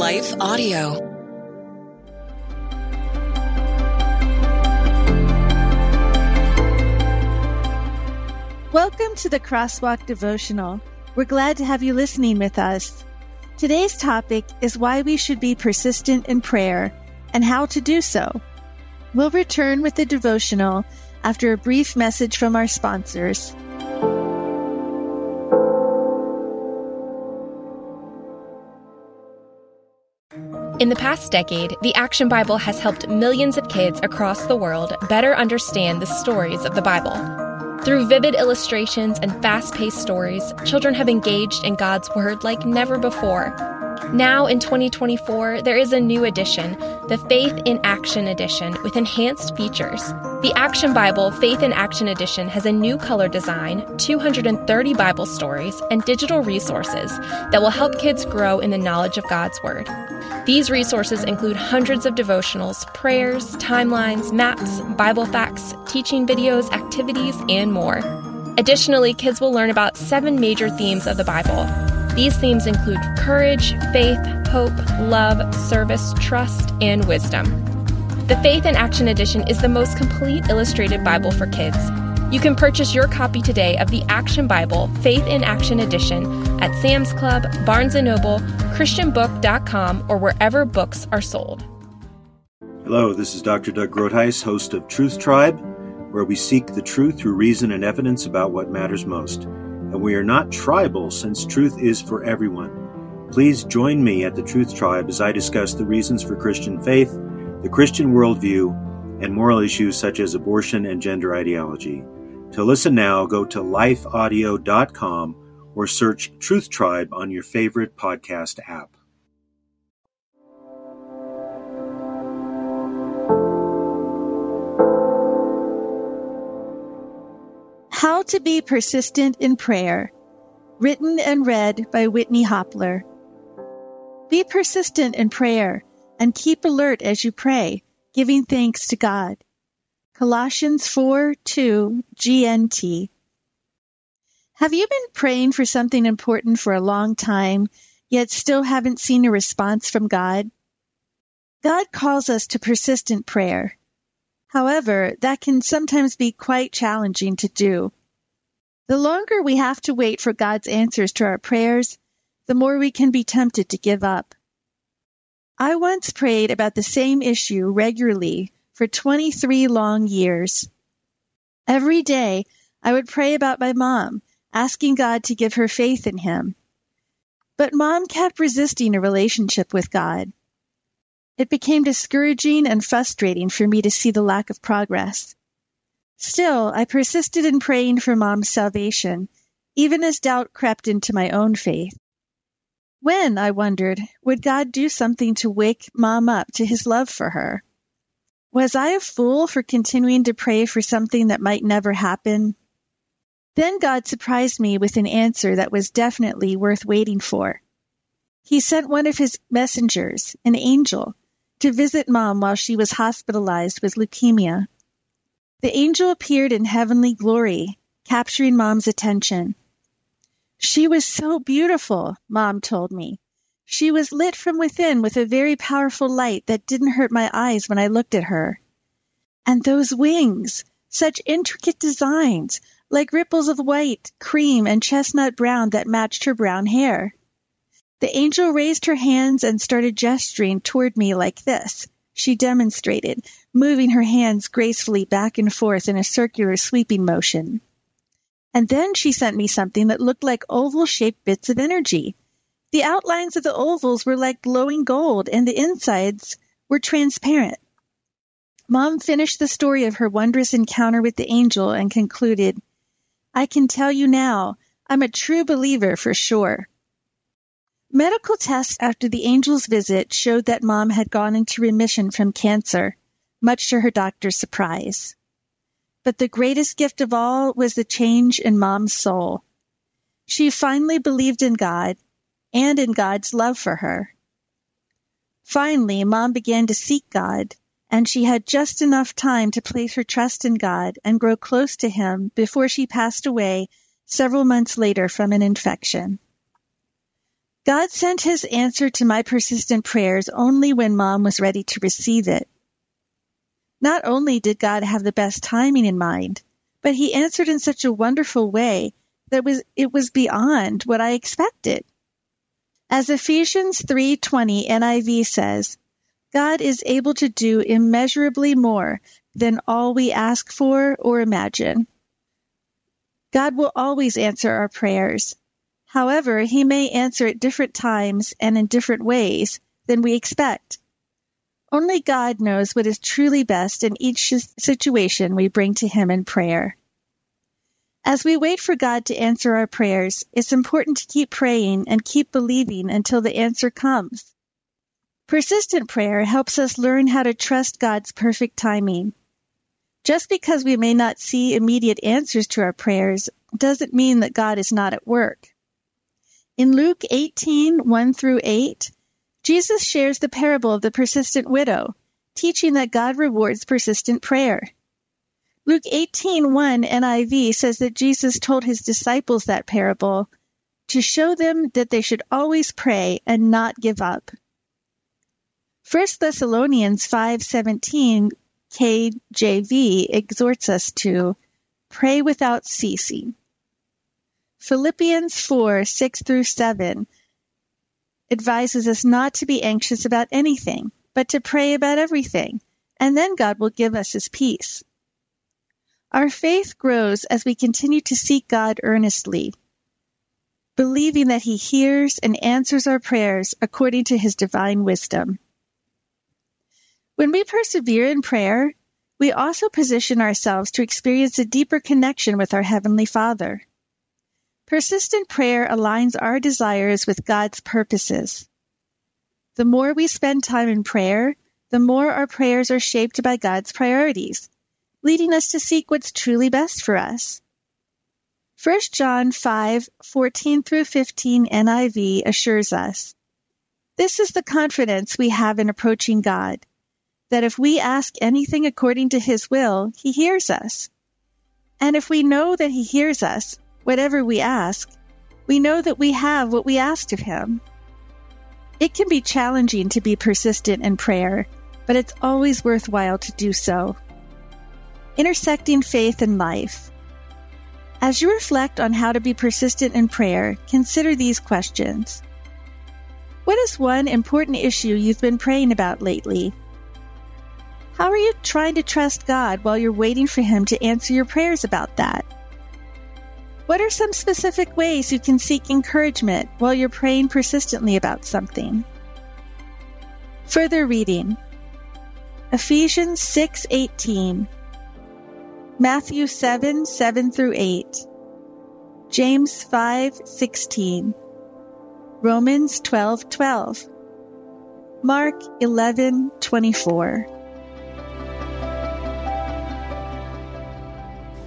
Life Audio. Welcome to the Crosswalk Devotional. We're glad to have you listening with us. Today's topic is why we should be persistent in prayer and how to do so. We'll return with the devotional after a brief message from our sponsors. In the past decade, the Action Bible has helped millions of kids across the world better understand the stories of the Bible. Through vivid illustrations and fast paced stories, children have engaged in God's Word like never before. Now in 2024, there is a new edition, the Faith in Action Edition, with enhanced features. The Action Bible Faith in Action Edition has a new color design, 230 Bible stories, and digital resources that will help kids grow in the knowledge of God's Word. These resources include hundreds of devotionals, prayers, timelines, maps, Bible facts, teaching videos, activities, and more. Additionally, kids will learn about seven major themes of the Bible. These themes include courage, faith, hope, love, service, trust, and wisdom. The Faith in Action Edition is the most complete illustrated Bible for kids. You can purchase your copy today of the Action Bible Faith in Action Edition at Sam's Club, Barnes & Noble, christianbook.com, or wherever books are sold. Hello, this is Dr. Doug Groothuis, host of Truth Tribe, where we seek the truth through reason and evidence about what matters most. And we are not tribal since truth is for everyone. Please join me at the Truth Tribe as I discuss the reasons for Christian faith, the Christian worldview, and moral issues such as abortion and gender ideology. To listen now, go to lifeaudio.com or search Truth Tribe on your favorite podcast app. How to be persistent in prayer. Written and read by Whitney Hopler. Be persistent in prayer and keep alert as you pray, giving thanks to God. Colossians 4 2 GNT. Have you been praying for something important for a long time, yet still haven't seen a response from God? God calls us to persistent prayer. However, that can sometimes be quite challenging to do. The longer we have to wait for God's answers to our prayers, the more we can be tempted to give up. I once prayed about the same issue regularly for 23 long years. Every day, I would pray about my mom, asking God to give her faith in Him. But mom kept resisting a relationship with God. It became discouraging and frustrating for me to see the lack of progress. Still, I persisted in praying for mom's salvation, even as doubt crept into my own faith. When, I wondered, would God do something to wake mom up to his love for her? Was I a fool for continuing to pray for something that might never happen? Then God surprised me with an answer that was definitely worth waiting for. He sent one of his messengers, an angel, to visit mom while she was hospitalized with leukemia. The angel appeared in heavenly glory, capturing mom's attention. She was so beautiful, mom told me. She was lit from within with a very powerful light that didn't hurt my eyes when I looked at her. And those wings, such intricate designs, like ripples of white, cream, and chestnut brown that matched her brown hair. The angel raised her hands and started gesturing toward me like this. She demonstrated, moving her hands gracefully back and forth in a circular sweeping motion. And then she sent me something that looked like oval shaped bits of energy. The outlines of the ovals were like glowing gold, and the insides were transparent. Mom finished the story of her wondrous encounter with the angel and concluded, I can tell you now, I'm a true believer for sure. Medical tests after the angel's visit showed that mom had gone into remission from cancer, much to her doctor's surprise. But the greatest gift of all was the change in mom's soul. She finally believed in God and in God's love for her. Finally, mom began to seek God, and she had just enough time to place her trust in God and grow close to Him before she passed away several months later from an infection. God sent his answer to my persistent prayers only when mom was ready to receive it. Not only did God have the best timing in mind, but he answered in such a wonderful way that was it was beyond what I expected. As Ephesians 3:20 NIV says, God is able to do immeasurably more than all we ask for or imagine. God will always answer our prayers. However, he may answer at different times and in different ways than we expect. Only God knows what is truly best in each situation we bring to him in prayer. As we wait for God to answer our prayers, it's important to keep praying and keep believing until the answer comes. Persistent prayer helps us learn how to trust God's perfect timing. Just because we may not see immediate answers to our prayers doesn't mean that God is not at work. In Luke 18, 1 through 8, Jesus shares the parable of the persistent widow, teaching that God rewards persistent prayer. Luke 18:1 NIV says that Jesus told his disciples that parable to show them that they should always pray and not give up. 1 Thessalonians 5:17 KJV exhorts us to pray without ceasing. Philippians 4 6 through 7 advises us not to be anxious about anything, but to pray about everything, and then God will give us his peace. Our faith grows as we continue to seek God earnestly, believing that he hears and answers our prayers according to his divine wisdom. When we persevere in prayer, we also position ourselves to experience a deeper connection with our Heavenly Father. Persistent prayer aligns our desires with God's purposes. The more we spend time in prayer, the more our prayers are shaped by God's priorities, leading us to seek what's truly best for us. 1 John 5, 14 through 15 NIV assures us, This is the confidence we have in approaching God that if we ask anything according to his will, he hears us. And if we know that he hears us, whatever we ask, we know that we have what we asked of him. It can be challenging to be persistent in prayer, but it's always worthwhile to do so. Intersecting faith and life. As you reflect on how to be persistent in prayer, consider these questions. What is one important issue you've been praying about lately? How are you trying to trust God while you're waiting for Him to answer your prayers about that? What are some specific ways you can seek encouragement while you're praying persistently about something? Further reading. Ephesians 6:18 Matthew 7 7 through 8 James 5:16 Romans 12:12 Mark 11:24